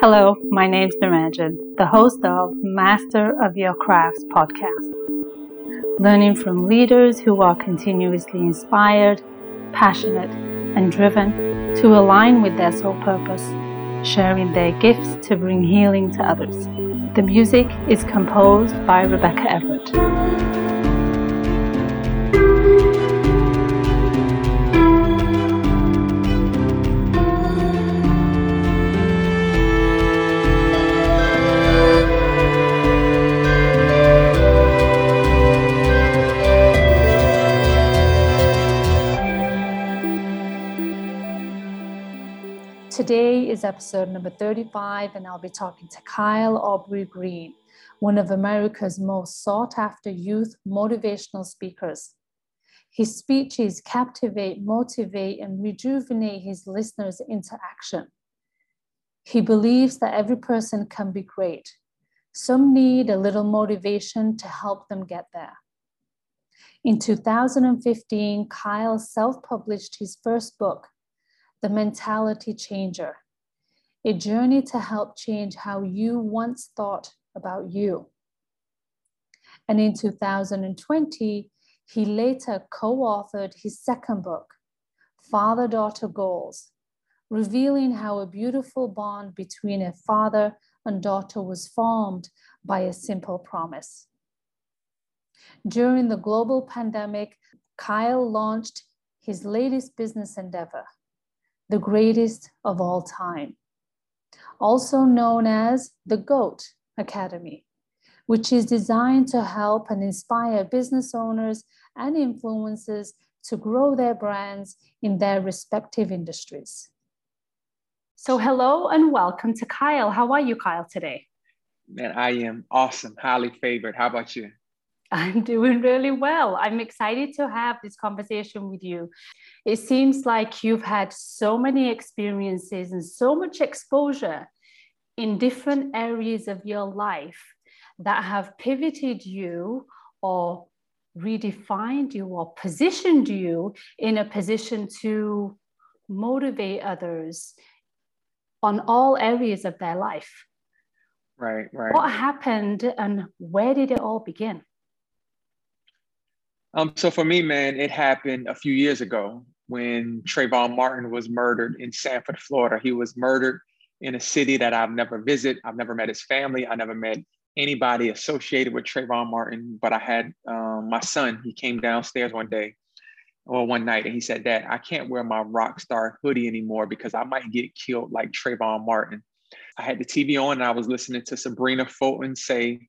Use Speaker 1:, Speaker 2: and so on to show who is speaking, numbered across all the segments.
Speaker 1: Hello, my name's Niranjan, the host of Master of Your Crafts podcast. Learning from leaders who are continuously inspired, passionate, and driven to align with their soul purpose, sharing their gifts to bring healing to others. The music is composed by Rebecca Everett. Today is episode number 35, and I'll be talking to Kyle Aubrey Green, one of America's most sought after youth motivational speakers. His speeches captivate, motivate, and rejuvenate his listeners into action. He believes that every person can be great. Some need a little motivation to help them get there. In 2015, Kyle self published his first book, the mentality changer, a journey to help change how you once thought about you. And in 2020, he later co authored his second book, Father Daughter Goals, revealing how a beautiful bond between a father and daughter was formed by a simple promise. During the global pandemic, Kyle launched his latest business endeavor, the greatest of all time, also known as the GOAT Academy, which is designed to help and inspire business owners and influencers to grow their brands in their respective industries. So, hello and welcome to Kyle. How are you, Kyle, today?
Speaker 2: Man, I am awesome, highly favored. How about you?
Speaker 1: I'm doing really well. I'm excited to have this conversation with you. It seems like you've had so many experiences and so much exposure in different areas of your life that have pivoted you or redefined you or positioned you in a position to motivate others on all areas of their life.
Speaker 2: Right, right.
Speaker 1: What happened and where did it all begin?
Speaker 2: Um, so for me, man, it happened a few years ago when Trayvon Martin was murdered in Sanford, Florida. He was murdered in a city that I've never visited. I've never met his family. I never met anybody associated with Trayvon Martin, but I had um, my son. He came downstairs one day or one night and he said, Dad, I can't wear my rock star hoodie anymore because I might get killed like Trayvon Martin. I had the TV on and I was listening to Sabrina Fulton say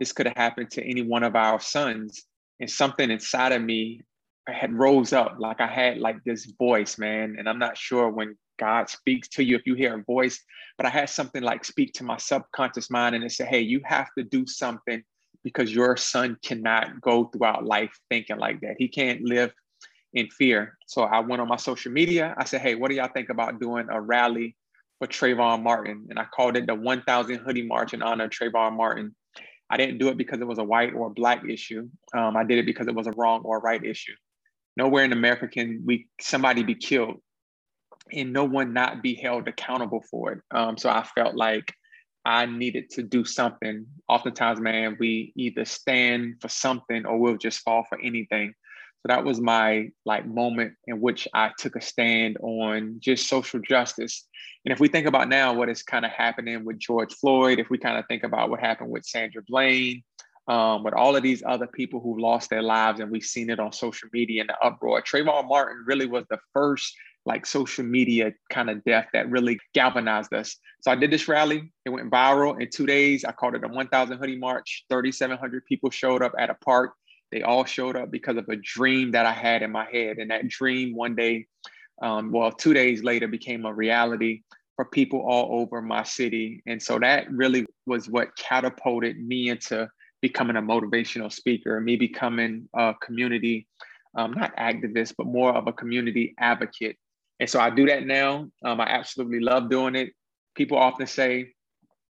Speaker 2: this could have happened to any one of our sons and something inside of me had rose up like i had like this voice man. And i'm not sure when god speaks to you if you hear a voice but i had something like speak to my subconscious mind and it said hey you have to do something because your son cannot go throughout life thinking like that. He can't live in fear. So i went on my social media. I said hey what do y'all think about doing a rally for Trayvon Martin? And I called it the 1000 hoodie march in honor of Trayvon Martin I didn't do it because it was a white or black issue. Um, I did it because it was a wrong or right issue. Nowhere in America can we somebody be killed and no one not be held accountable for it. Um, so I felt like I needed to do something. Oftentimes, man, we either stand for something or we'll just fall for anything. That was my like moment in which I took a stand on just social justice. And if we think about now what is kind of happening with George Floyd, if we kind of think about what happened with Sandra Bland, um, with all of these other people who lost their lives, and we've seen it on social media and the uproar. Trayvon Martin really was the first like social media kind of death that really galvanized us. So I did this rally. It went viral in two days. I called it a 1,000 hoodie march. 3,700 people showed up at a park they all showed up because of a dream that I had in my head. And that dream one day, um, well, two days later, became a reality for people all over my city. And so that really was what catapulted me into becoming a motivational speaker, me becoming a community, um, not activist, but more of a community advocate. And so I do that now. Um, I absolutely love doing it. People often say,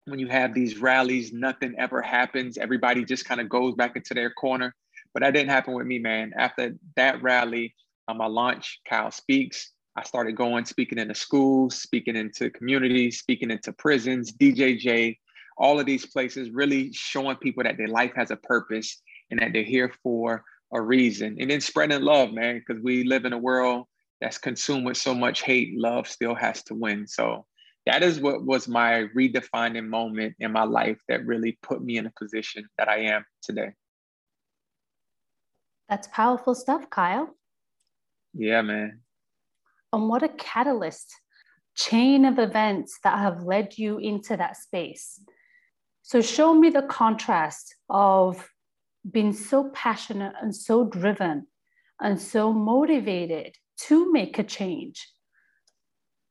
Speaker 2: when you have these rallies, nothing ever happens. Everybody just kind of goes back into their corner. But that didn't happen with me, man. After that rally, um, I launched Kyle Speaks. I started going, speaking into schools, speaking into communities, speaking into prisons, DJJ, all of these places, really showing people that their life has a purpose and that they're here for a reason. And then spreading love, man, because we live in a world that's consumed with so much hate. Love still has to win. So that is what was my redefining moment in my life that really put me in a position that I am today.
Speaker 1: That's powerful stuff, Kyle.
Speaker 2: Yeah, man.
Speaker 1: And what a catalyst, chain of events that have led you into that space. So, show me the contrast of being so passionate and so driven and so motivated to make a change,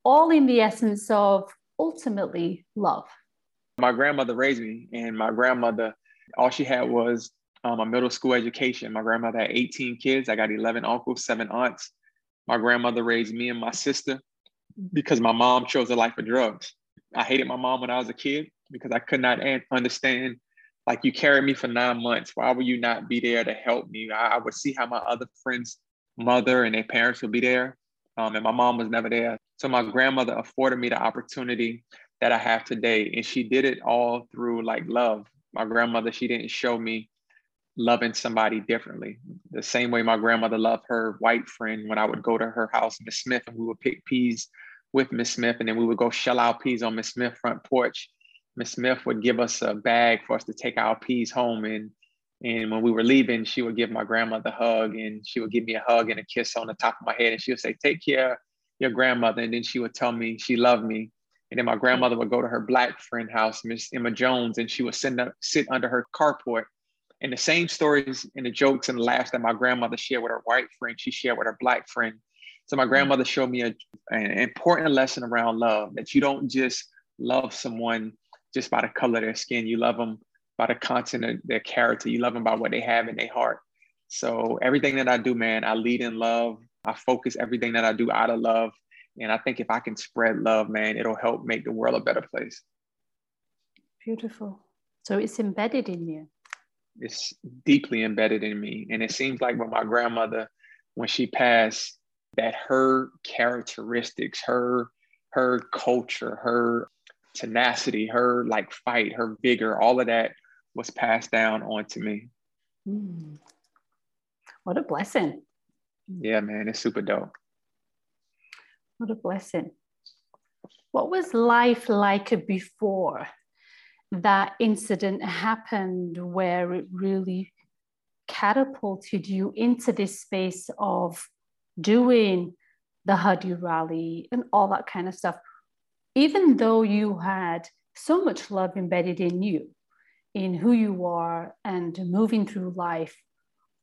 Speaker 1: all in the essence of ultimately love.
Speaker 2: My grandmother raised me, and my grandmother, all she had was um, a middle school education. My grandmother had 18 kids. I got 11 uncles, seven aunts. My grandmother raised me and my sister because my mom chose a life of drugs. I hated my mom when I was a kid because I could not understand. Like you carried me for nine months. Why would you not be there to help me? I, I would see how my other friends' mother and their parents would be there, um, and my mom was never there. So my grandmother afforded me the opportunity that I have today, and she did it all through like love. My grandmother, she didn't show me loving somebody differently. The same way my grandmother loved her white friend when I would go to her house, Miss Smith, and we would pick peas with Miss Smith, and then we would go shell out peas on Miss Smith front porch. Miss Smith would give us a bag for us to take our peas home, and and when we were leaving, she would give my grandmother a hug, and she would give me a hug and a kiss on the top of my head, and she would say, "Take care, your grandmother," and then she would tell me she loved me. And then my grandmother would go to her black friend house, Miss Emma Jones, and she would sit, sit under her carport and the same stories and the jokes and the laughs that my grandmother shared with her white friend, she shared with her black friend. So my mm-hmm. grandmother showed me a, an important lesson around love that you don't just love someone just by the color of their skin. You love them by the content of their character. You love them by what they have in their heart. So everything that I do, man, I lead in love. I focus everything that I do out of love. And I think if I can spread love, man, it'll help make the world a better place.
Speaker 1: Beautiful. So it's embedded in you
Speaker 2: it's deeply embedded in me. And it seems like with my grandmother, when she passed, that her characteristics, her her culture, her tenacity, her like fight, her vigor, all of that was passed down onto me. Mm.
Speaker 1: What a blessing.
Speaker 2: Yeah, man, it's super dope.
Speaker 1: What a blessing. What was life like before that incident happened where it really catapulted you into this space of doing the Huddy rally and all that kind of stuff, even though you had so much love embedded in you, in who you are and moving through life,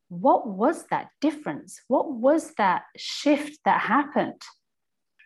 Speaker 1: what was that difference? What was that shift that happened?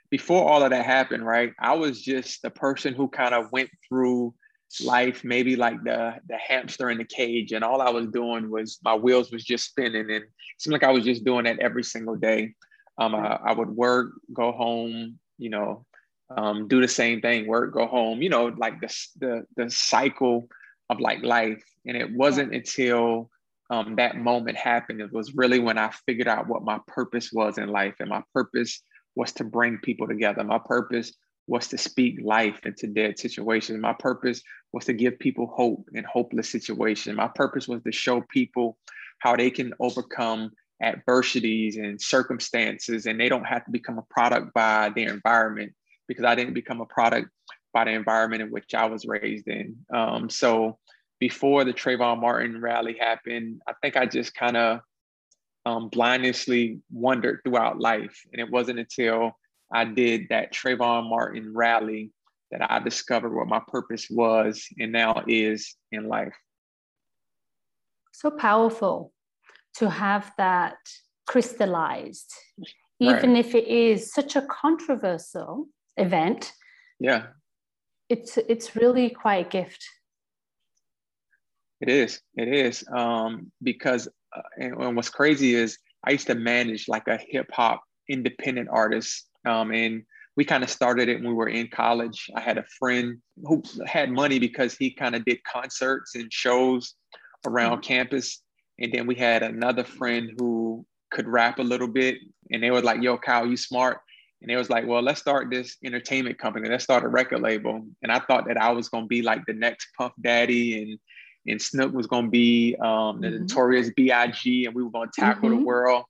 Speaker 2: Before all of that happened, right? I was just the person who kind of went through life maybe like the the hamster in the cage and all i was doing was my wheels was just spinning and it seemed like i was just doing that every single day. Um, I, I would work go home you know um, do the same thing work go home you know like the, the the cycle of like life. And it wasn't until um, that moment happened it was really when i figured out what my purpose was in life and my purpose was to bring people together. My purpose was to speak life into dead situations. My purpose was to give people hope in hopeless situations. My purpose was to show people how they can overcome adversities and circumstances, and they don't have to become a product by their environment because I didn't become a product by the environment in which I was raised in. Um, so before the Trayvon Martin rally happened, I think I just kind of um, blindly wandered throughout life. And it wasn't until I did that Trayvon Martin rally that I discovered what my purpose was and now is in life.
Speaker 1: So powerful to have that crystallized, even right. if it is such a controversial event.
Speaker 2: Yeah.
Speaker 1: It's it's really quite a gift.
Speaker 2: It is. It is. Um, because uh, and, and what's crazy is I used to manage like a hip hop independent artist um, and we kind of started it when we were in college. I had a friend who had money because he kind of did concerts and shows around mm-hmm. campus. And then we had another friend who could rap a little bit. And they were like, yo, Kyle, you smart. and it was like, well, let's start this entertainment company. Let's start a record label. And I thought that I was going to be like the next Puff Daddy and and Snoop was going to be um, the mm-hmm. notorious B.I.G. and we were going to tackle mm-hmm. the world.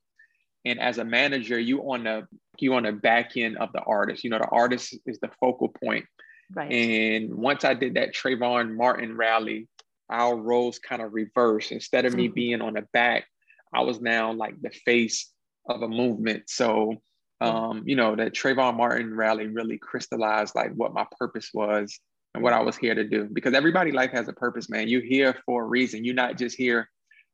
Speaker 2: And as a manager, you on the you on the back end of the artist. You know, the artist is the focal point. Right. And once I did that Trayvon Martin rally, our roles kind of reversed. Instead of mm-hmm. me being on the back, I was now like the face of a movement. So um, you know, that Trayvon Martin rally really crystallized like what my purpose was and what I was here to do. Because everybody life has a purpose, man. You're here for a reason. You're not just here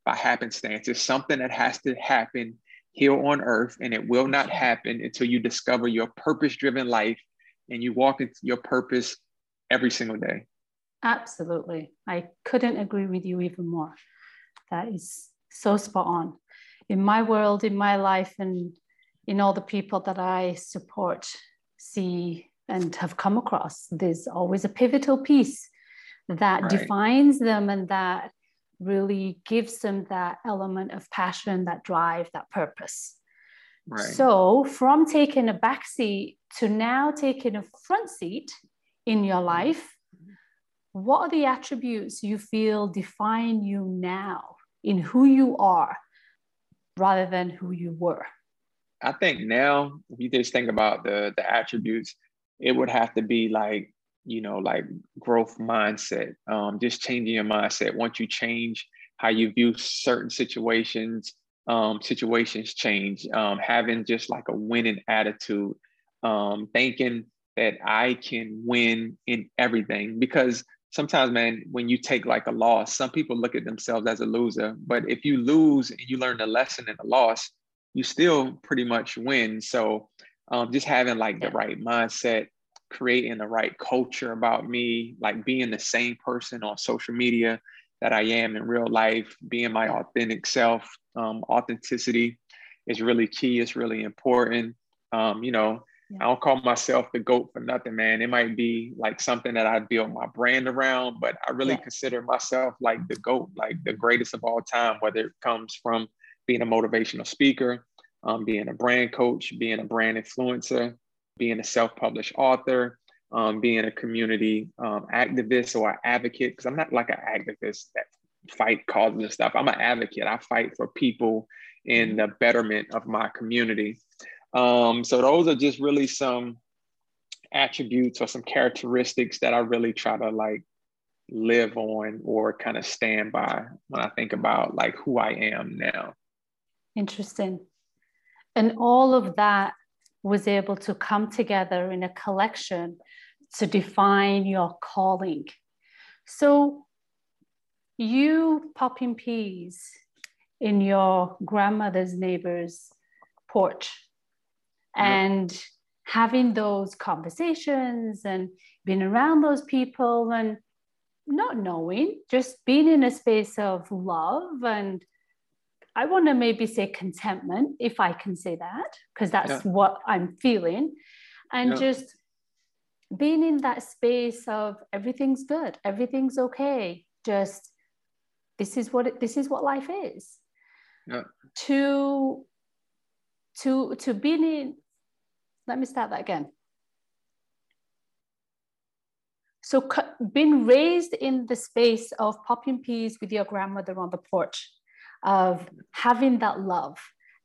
Speaker 2: by happenstance. It's something that has to happen here on earth, and it will not happen until you discover your purpose-driven life and you walk into your purpose every single day.
Speaker 1: Absolutely. I couldn't agree with you even more. That is so spot on. In my world, in my life, and in all the people that I support, see, and have come across, there's always a pivotal piece that right. defines them and that really gives them that element of passion, that drive, that purpose. Right. So, from taking a back seat to now taking a front seat in your mm-hmm. life, what are the attributes you feel define you now in who you are rather than who you were?
Speaker 2: I think now, if you just think about the the attributes, it would have to be like you know like growth mindset, um, just changing your mindset. Once you change how you view certain situations, um, situations change. Um, having just like a winning attitude, um, thinking that I can win in everything because sometimes man when you take like a loss some people look at themselves as a loser but if you lose and you learn the lesson in the loss you still pretty much win. So um, just having like the right mindset, creating the right culture about me, like being the same person on social media that I am in real life, being my authentic self, um, authenticity is really key. It's really important. Um, you know, yeah. I don't call myself the GOAT for nothing, man. It might be like something that I build my brand around, but I really yeah. consider myself like the GOAT, like the greatest of all time, whether it comes from being a motivational speaker, um, being a brand coach, being a brand influencer, being a self-published author, um, being a community um, activist or advocate. Because I'm not like an activist that fight causes and stuff. I'm an advocate. I fight for people in the betterment of my community. Um, so those are just really some attributes or some characteristics that I really try to like live on or kind of stand by when I think about like who I am now.
Speaker 1: Interesting. And all of that was able to come together in a collection to define your calling. So you popping peas in your grandmother's neighbor's porch and yep. having those conversations and being around those people and not knowing, just being in a space of love and I want to maybe say contentment, if I can say that, because that's yeah. what I'm feeling. And yeah. just being in that space of everything's good, everything's okay. Just this is what it, this is what life is. Yeah. To to to being in, let me start that again. So being raised in the space of popping peas with your grandmother on the porch of having that love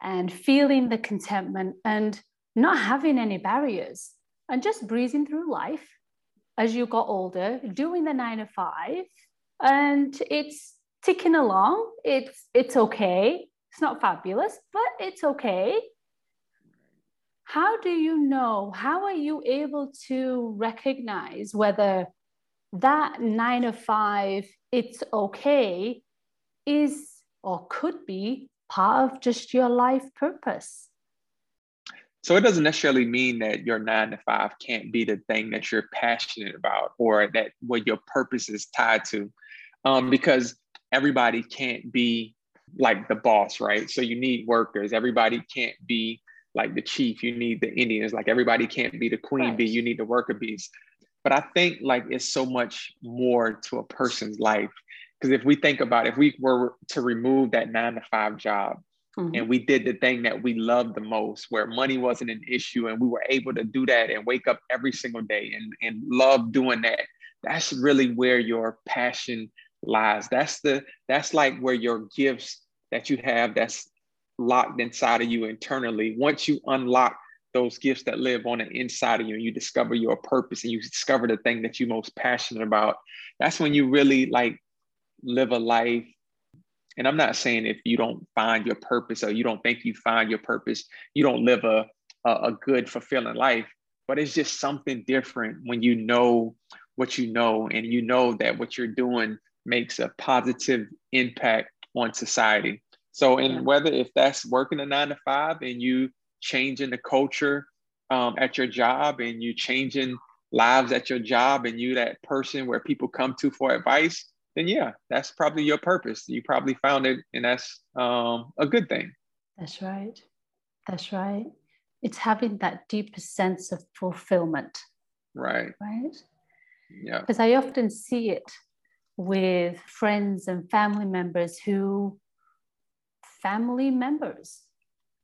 Speaker 1: and feeling the contentment and not having any barriers and just breezing through life as you got older, doing the nine to five, and it's ticking along. It's it's okay. It's not fabulous, but it's okay. How do you know? How are you able to recognize whether that nine to five, it's okay, is or could be part of just your life purpose.
Speaker 2: So it doesn't necessarily mean that your nine to five can't be the thing that you're passionate about or that what your purpose is tied to. Um, because everybody can't be like the boss, right? So you need workers. Everybody can't be like the chief. You need the Indians. Like everybody can't be the queen right. bee. You need the worker bees. But I think like it's so much more to a person's life because if we think about it, if we were to remove that nine to five job Mm-hmm. And we did the thing that we loved the most, where money wasn't an issue, and we were able to do that and wake up every single day and, and love doing that. That's really where your passion lies. That's the that's like where your gifts that you have that's locked inside of you internally. Once you unlock those gifts that live on the inside of you and you discover your purpose and you discover the thing that you're most passionate about, that's when you really like live a life and I'm not saying if you don't find your purpose or you don't think you find your purpose, you don't live a, a, a good, fulfilling life. But it's just something different when you know what you know and you know that what you're doing makes a positive impact on society. So, and whether if that's working a nine to five and you changing the culture um, at your job and you changing lives at your job and you that person where people come to for advice, then yeah, that's probably your purpose. You probably found it, and that's um, a good thing.
Speaker 1: That's right. That's right. It's having that deeper sense of fulfillment.
Speaker 2: Right.
Speaker 1: Right.
Speaker 2: Yeah.
Speaker 1: Because I often see it with friends and family members who, family members,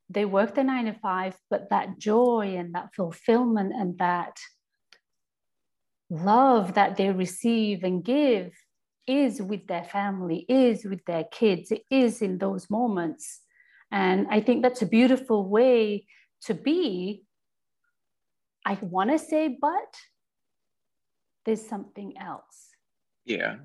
Speaker 1: they work the nine to five, but that joy and that fulfillment and that love that they receive and give is with their family, is with their kids, it is in those moments. And I think that's a beautiful way to be. I want to say, but there's something else.
Speaker 2: Yeah,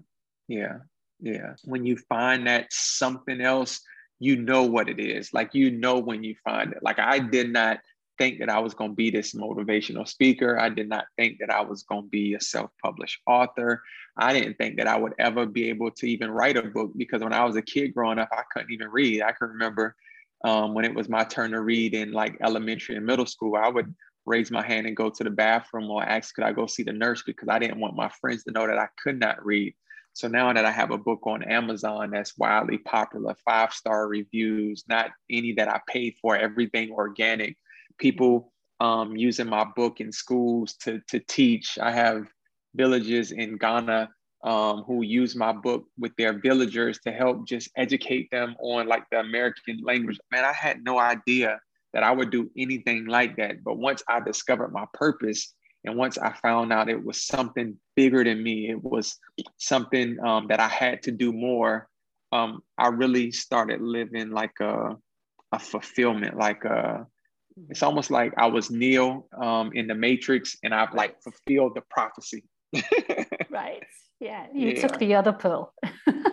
Speaker 2: yeah, yeah. When you find that something else, you know what it is. Like you know when you find it. Like I did not think that I was going to be this motivational speaker. I did not think that I was going to be a self published author. I didn't think that I would ever be able to even write a book because when I was a kid growing up, I couldn't even read. I can remember um, when it was my turn to read in like elementary and middle school, I would raise my hand and go to the bathroom or ask, could I go see the nurse because I didn't want my friends to know that I could not read. So now that I have a book on Amazon that's wildly popular, five star reviews, not any that I paid for, everything organic, people um, using my book in schools to, to teach. I have villages in Ghana um, who use my book with their villagers to help just educate them on like the American language. Man, I had no idea that I would do anything like that. But once I discovered my purpose and once I found out it was something bigger than me, it was something um, that I had to do more, um, I really started living like a, a fulfillment, like a, it's almost like I was Neo um, in the Matrix, and I've like fulfilled the prophecy.
Speaker 1: right. Yeah. You yeah. took the other pill.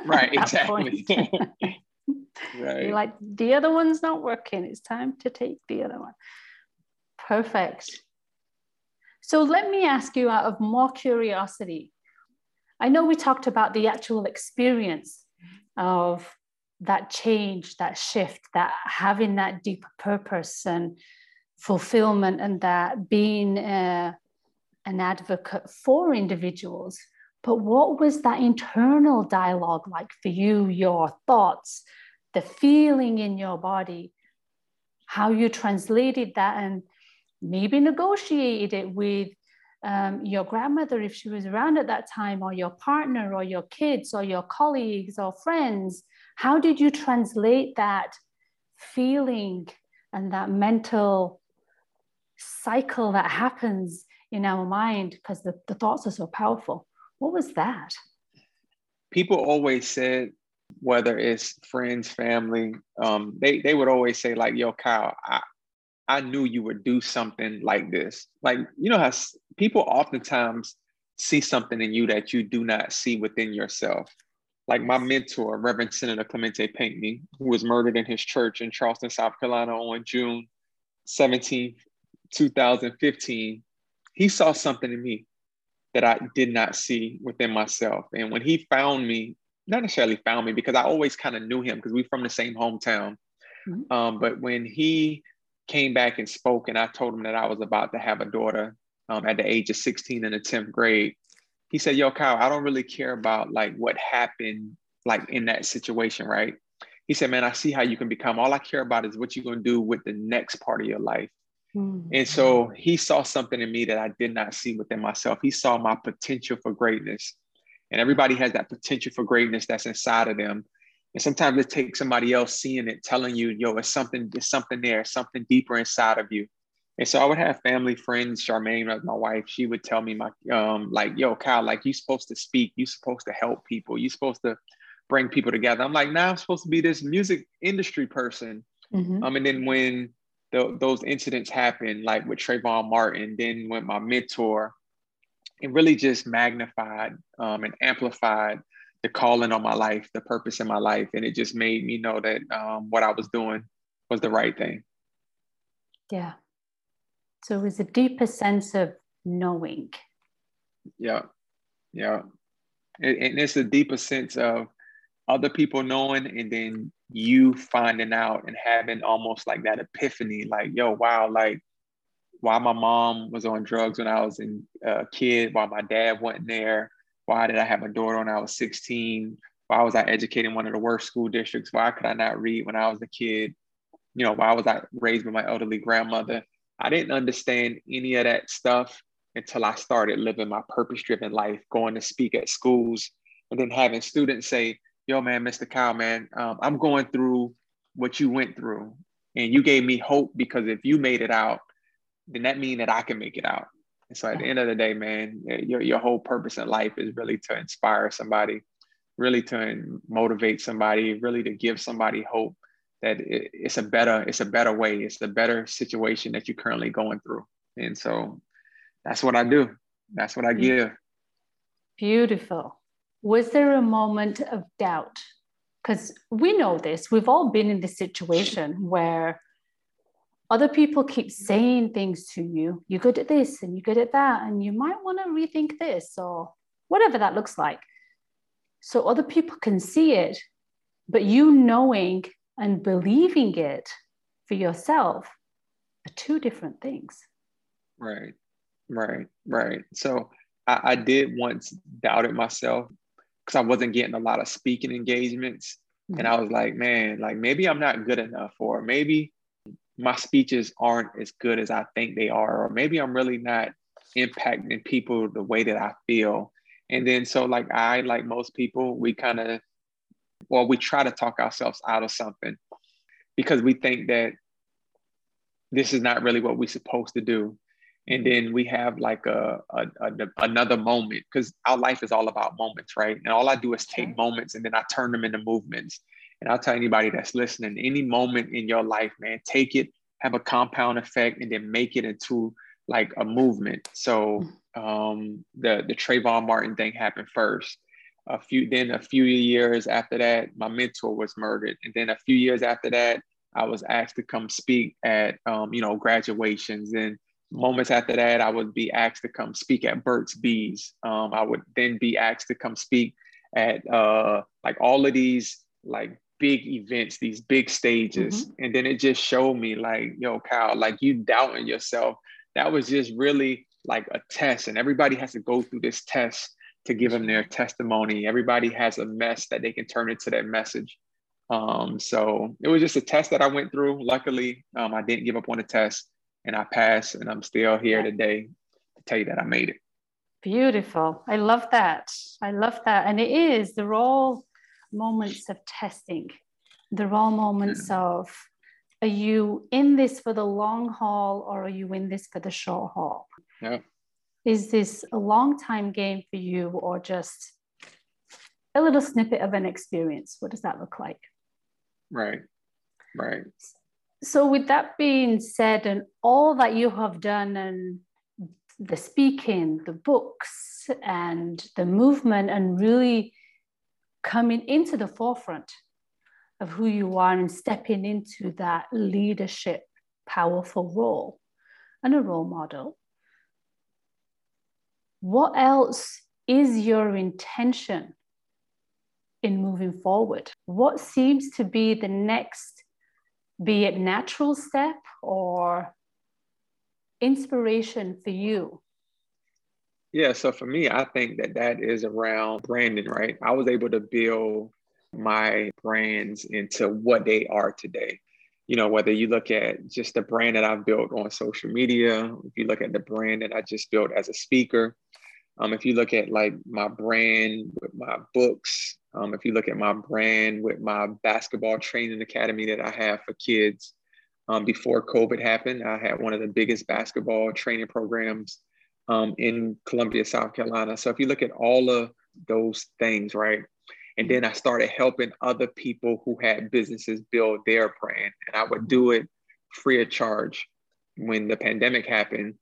Speaker 2: right. exactly.
Speaker 1: right. You're like the other one's not working. It's time to take the other one. Perfect. So let me ask you out of more curiosity. I know we talked about the actual experience of that change, that shift, that having that deeper purpose and fulfillment, and that being a, an advocate for individuals. But what was that internal dialogue like for you, your thoughts, the feeling in your body, how you translated that and maybe negotiated it with um, your grandmother if she was around at that time, or your partner, or your kids, or your colleagues, or friends? How did you translate that feeling and that mental cycle that happens in our mind because the, the thoughts are so powerful? What was that?
Speaker 2: People always said, whether it's friends, family, um, they, they would always say, like, yo, Kyle, I, I knew you would do something like this. Like, you know how people oftentimes see something in you that you do not see within yourself like my mentor, Reverend Senator Clementa Pinckney, who was murdered in his church in Charleston, South Carolina on June 17, 2015, he saw something in me that I did not see within myself. And when he found me, not necessarily found me because I always kind of knew him because we are from the same hometown. Mm-hmm. Um, but when he came back and spoke, and I told him that I was about to have a daughter um, at the age of 16 in the 10th grade, he said, Yo, Kyle, I don't really care about like what happened like in that situation, right? He said, Man, I see how you can become. All I care about is what you're gonna do with the next part of your life. Mm-hmm. And so he saw something in me that I did not see within myself. He saw my potential for greatness. And everybody has that potential for greatness that's inside of them. And sometimes it takes somebody else seeing it, telling you, yo, it's something, there's something there, something deeper inside of you. And so I would have family friends, Charmaine, my wife, she would tell me my um, like, yo, Kyle, like you're supposed to speak, you're supposed to help people, you're supposed to bring people together. I'm like, nah, I'm supposed to be this music industry person. Mm-hmm. Um, and then when the, those incidents happened, like with Trayvon Martin, then with my mentor, it really just magnified um, and amplified the calling on my life, the purpose in my life. And it just made me know that um, what I was doing was the right thing.
Speaker 1: Yeah. So it was a deeper sense of knowing.
Speaker 2: Yeah. Yeah. And, and it's a deeper sense of other people knowing and then you finding out and having almost like that epiphany like, yo, wow, like why my mom was on drugs when I was a uh, kid, why my dad wasn't there, why did I have a daughter when I was 16? Why was I educated in one of the worst school districts? Why could I not read when I was a kid? You know, why was I raised by my elderly grandmother? I didn't understand any of that stuff until I started living my purpose driven life, going to speak at schools, and then having students say, Yo, man, Mr. Kyle, man, um, I'm going through what you went through. And you gave me hope because if you made it out, then that means that I can make it out. And so at the end of the day, man, your, your whole purpose in life is really to inspire somebody, really to motivate somebody, really to give somebody hope that it's a better, it's a better way. It's a better situation that you're currently going through. And so that's what I do. That's what I give.
Speaker 1: Beautiful. Was there a moment of doubt? Because we know this, we've all been in this situation where other people keep saying things to you. You're good at this and you're good at that, and you might want to rethink this or whatever that looks like. So other people can see it, but you knowing and believing it for yourself are two different things.
Speaker 2: Right, right, right. So I, I did once doubted myself because I wasn't getting a lot of speaking engagements. Mm-hmm. And I was like, man, like maybe I'm not good enough, or maybe my speeches aren't as good as I think they are, or maybe I'm really not impacting people the way that I feel. And then so like I, like most people, we kind of, well, we try to talk ourselves out of something because we think that this is not really what we're supposed to do. And then we have like a, a, a another moment because our life is all about moments, right? And all I do is take moments and then I turn them into movements. And I'll tell anybody that's listening, any moment in your life, man, take it, have a compound effect, and then make it into like a movement. So um, the the Trayvon Martin thing happened first. A few then a few years after that, my mentor was murdered, and then a few years after that, I was asked to come speak at um, you know graduations and moments after that, I would be asked to come speak at Burt's Bees. Um, I would then be asked to come speak at uh, like all of these like big events, these big stages. Mm-hmm. And then it just showed me like, yo, Kyle, like you doubting yourself. That was just really like a test. And everybody has to go through this test to give them their testimony. Everybody has a mess that they can turn into their message. Um, so it was just a test that I went through. Luckily, um, I didn't give up on the test and I passed, and I'm still here today to tell you that I made it.
Speaker 1: Beautiful. I love that. I love that. And it is, they're all moments of testing. They're all moments yeah. of are you in this for the long haul or are you in this for the short haul?
Speaker 2: Yeah.
Speaker 1: Is this a long time game for you or just a little snippet of an experience? What does that look like?
Speaker 2: Right. Right.
Speaker 1: So, with that being said, and all that you have done, and the speaking, the books, and the movement, and really coming into the forefront of who you are and stepping into that leadership, powerful role and a role model. What else is your intention in moving forward? What seems to be the next, be it natural step or inspiration for you
Speaker 2: yeah, so for me, I think that that is around branding, right? I was able to build my brands into what they are today. You know, whether you look at just the brand that I've built on social media, if you look at the brand that I just built as a speaker, um, if you look at like my brand with my books, Um, if you look at my brand with my basketball training academy that I have for kids, um, before COVID happened, I had one of the biggest basketball training programs um, in Columbia, South Carolina. So if you look at all of those things, right? And then I started helping other people who had businesses build their brand. And I would do it free of charge when the pandemic happened.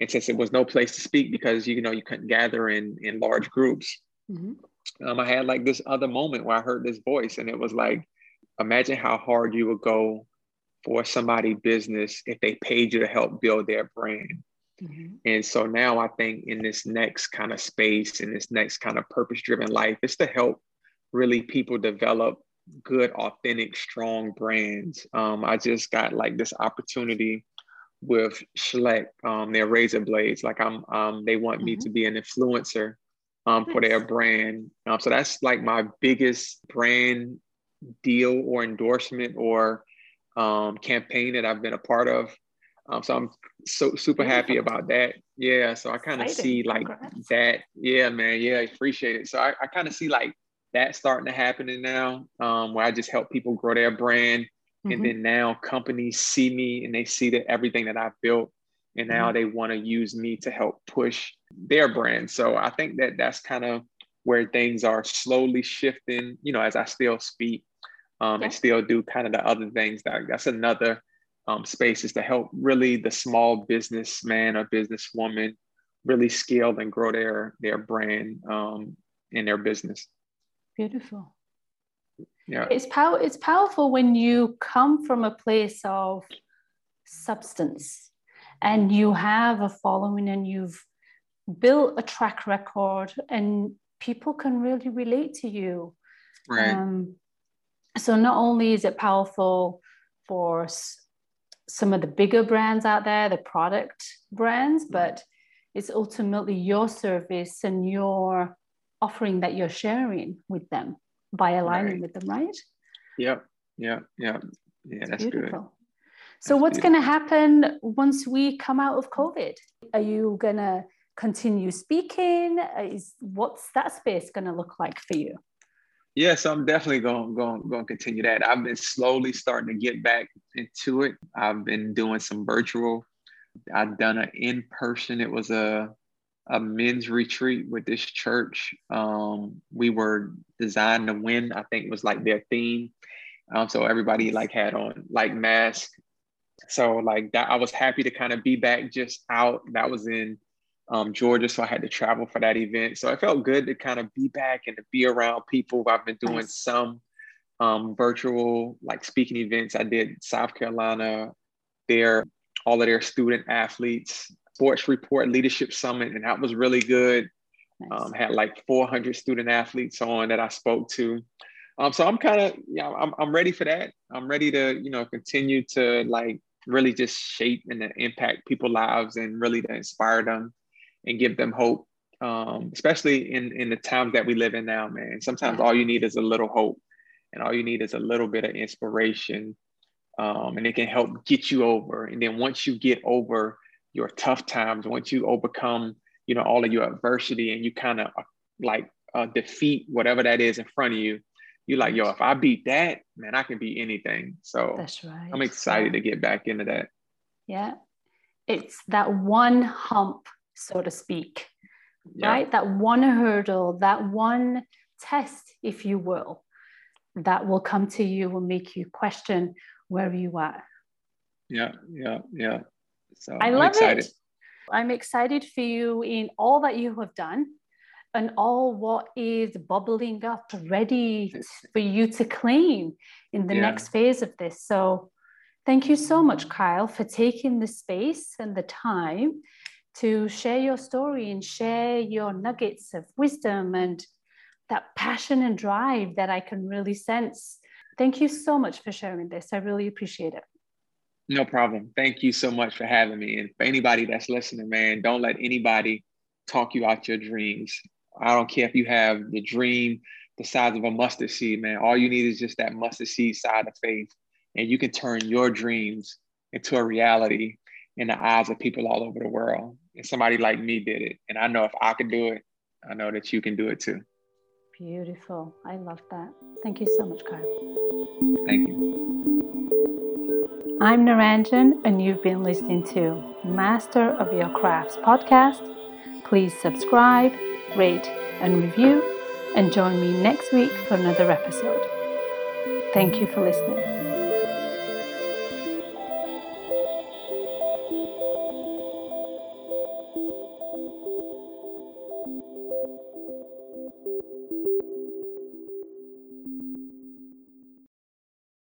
Speaker 2: And since it was no place to speak because you know you couldn't gather in in large groups, mm-hmm. um, I had like this other moment where I heard this voice, and it was like, imagine how hard you would go for somebody business if they paid you to help build their brand. Mm-hmm. And so now I think in this next kind of space, in this next kind of purpose driven life, it's to help really people develop good, authentic, strong brands. Um, I just got like this opportunity with Schick, um, their razor blades. Like I'm, um, they want mm-hmm. me to be an influencer um, for their brand. Um, so that's like my biggest brand deal or endorsement or um, campaign that I've been a part of. Um, so I'm so super happy about that. Yeah. So I kind of see like Congrats. that. Yeah, man. Yeah, appreciate it. So I, I kind of see like that starting to happen now, um, where I just help people grow their brand. Mm-hmm. And then now companies see me and they see that everything that I've built, and now mm-hmm. they want to use me to help push their brand. So I think that that's kind of where things are slowly shifting. You know, as I still speak um, and still do kind of the other things. That that's another um, space is to help really the small businessman or businesswoman really scale and grow their their brand um, in their business.
Speaker 1: Beautiful. Yeah. It's power it's powerful when you come from a place of substance and you have a following and you've built a track record and people can really relate to you.
Speaker 2: Right. Um,
Speaker 1: so not only is it powerful for some of the bigger brands out there, the product brands, but it's ultimately your service and your offering that you're sharing with them by aligning right. with them, right?
Speaker 2: Yep. Yeah. Yeah. Yeah. That's beautiful. Good.
Speaker 1: So, that's what's going to happen once we come out of COVID? Are you going to continue speaking? Is what's that space going to look like for you?
Speaker 2: Yeah, so I'm definitely going going going to continue that. I've been slowly starting to get back into it. I've been doing some virtual. I've done an in person. It was a a men's retreat with this church. Um, we were designed to win. I think was like their theme. Um, so everybody like had on like mask. So like that, I was happy to kind of be back just out. That was in um, Georgia, so I had to travel for that event. So it felt good to kind of be back and to be around people. I've been doing nice. some um, virtual like speaking events. I did South Carolina, their all of their student athletes sports report leadership summit, and that was really good. Nice. Um, had like 400 student athletes on that I spoke to. Um, so I'm kind of, yeah, I'm, I'm ready for that. I'm ready to, you know, continue to like really just shape and impact people's lives and really to inspire them and give them hope, um, especially in in the times that we live in now, man. Sometimes all you need is a little hope, and all you need is a little bit of inspiration, um, and it can help get you over. And then once you get over your tough times, once you overcome, you know, all of your adversity, and you kind of uh, like uh, defeat whatever that is in front of you, you're like, yo, if I beat that, man, I can beat anything. So
Speaker 1: that's right.
Speaker 2: I'm excited yeah. to get back into that.
Speaker 1: Yeah. It's that one hump so to speak, yeah. right? That one hurdle, that one test, if you will, that will come to you will make you question where you are.
Speaker 2: Yeah, yeah, yeah.
Speaker 1: So I I'm love excited. it. I'm excited for you in all that you have done and all what is bubbling up ready for you to claim in the yeah. next phase of this. So thank you so much, Kyle, for taking the space and the time to share your story and share your nuggets of wisdom and that passion and drive that I can really sense. Thank you so much for sharing this. I really appreciate it.
Speaker 2: No problem. Thank you so much for having me. And for anybody that's listening, man, don't let anybody talk you out your dreams. I don't care if you have the dream the size of a mustard seed, man. All you need is just that mustard seed side of faith. And you can turn your dreams into a reality in the eyes of people all over the world. And somebody like me did it. And I know if I could do it, I know that you can do it too.
Speaker 1: Beautiful. I love that. Thank you so much, Kyle.
Speaker 2: Thank you.
Speaker 1: I'm Niranjan, and you've been listening to Master of Your Crafts podcast. Please subscribe, rate, and review, and join me next week for another episode. Thank you for listening.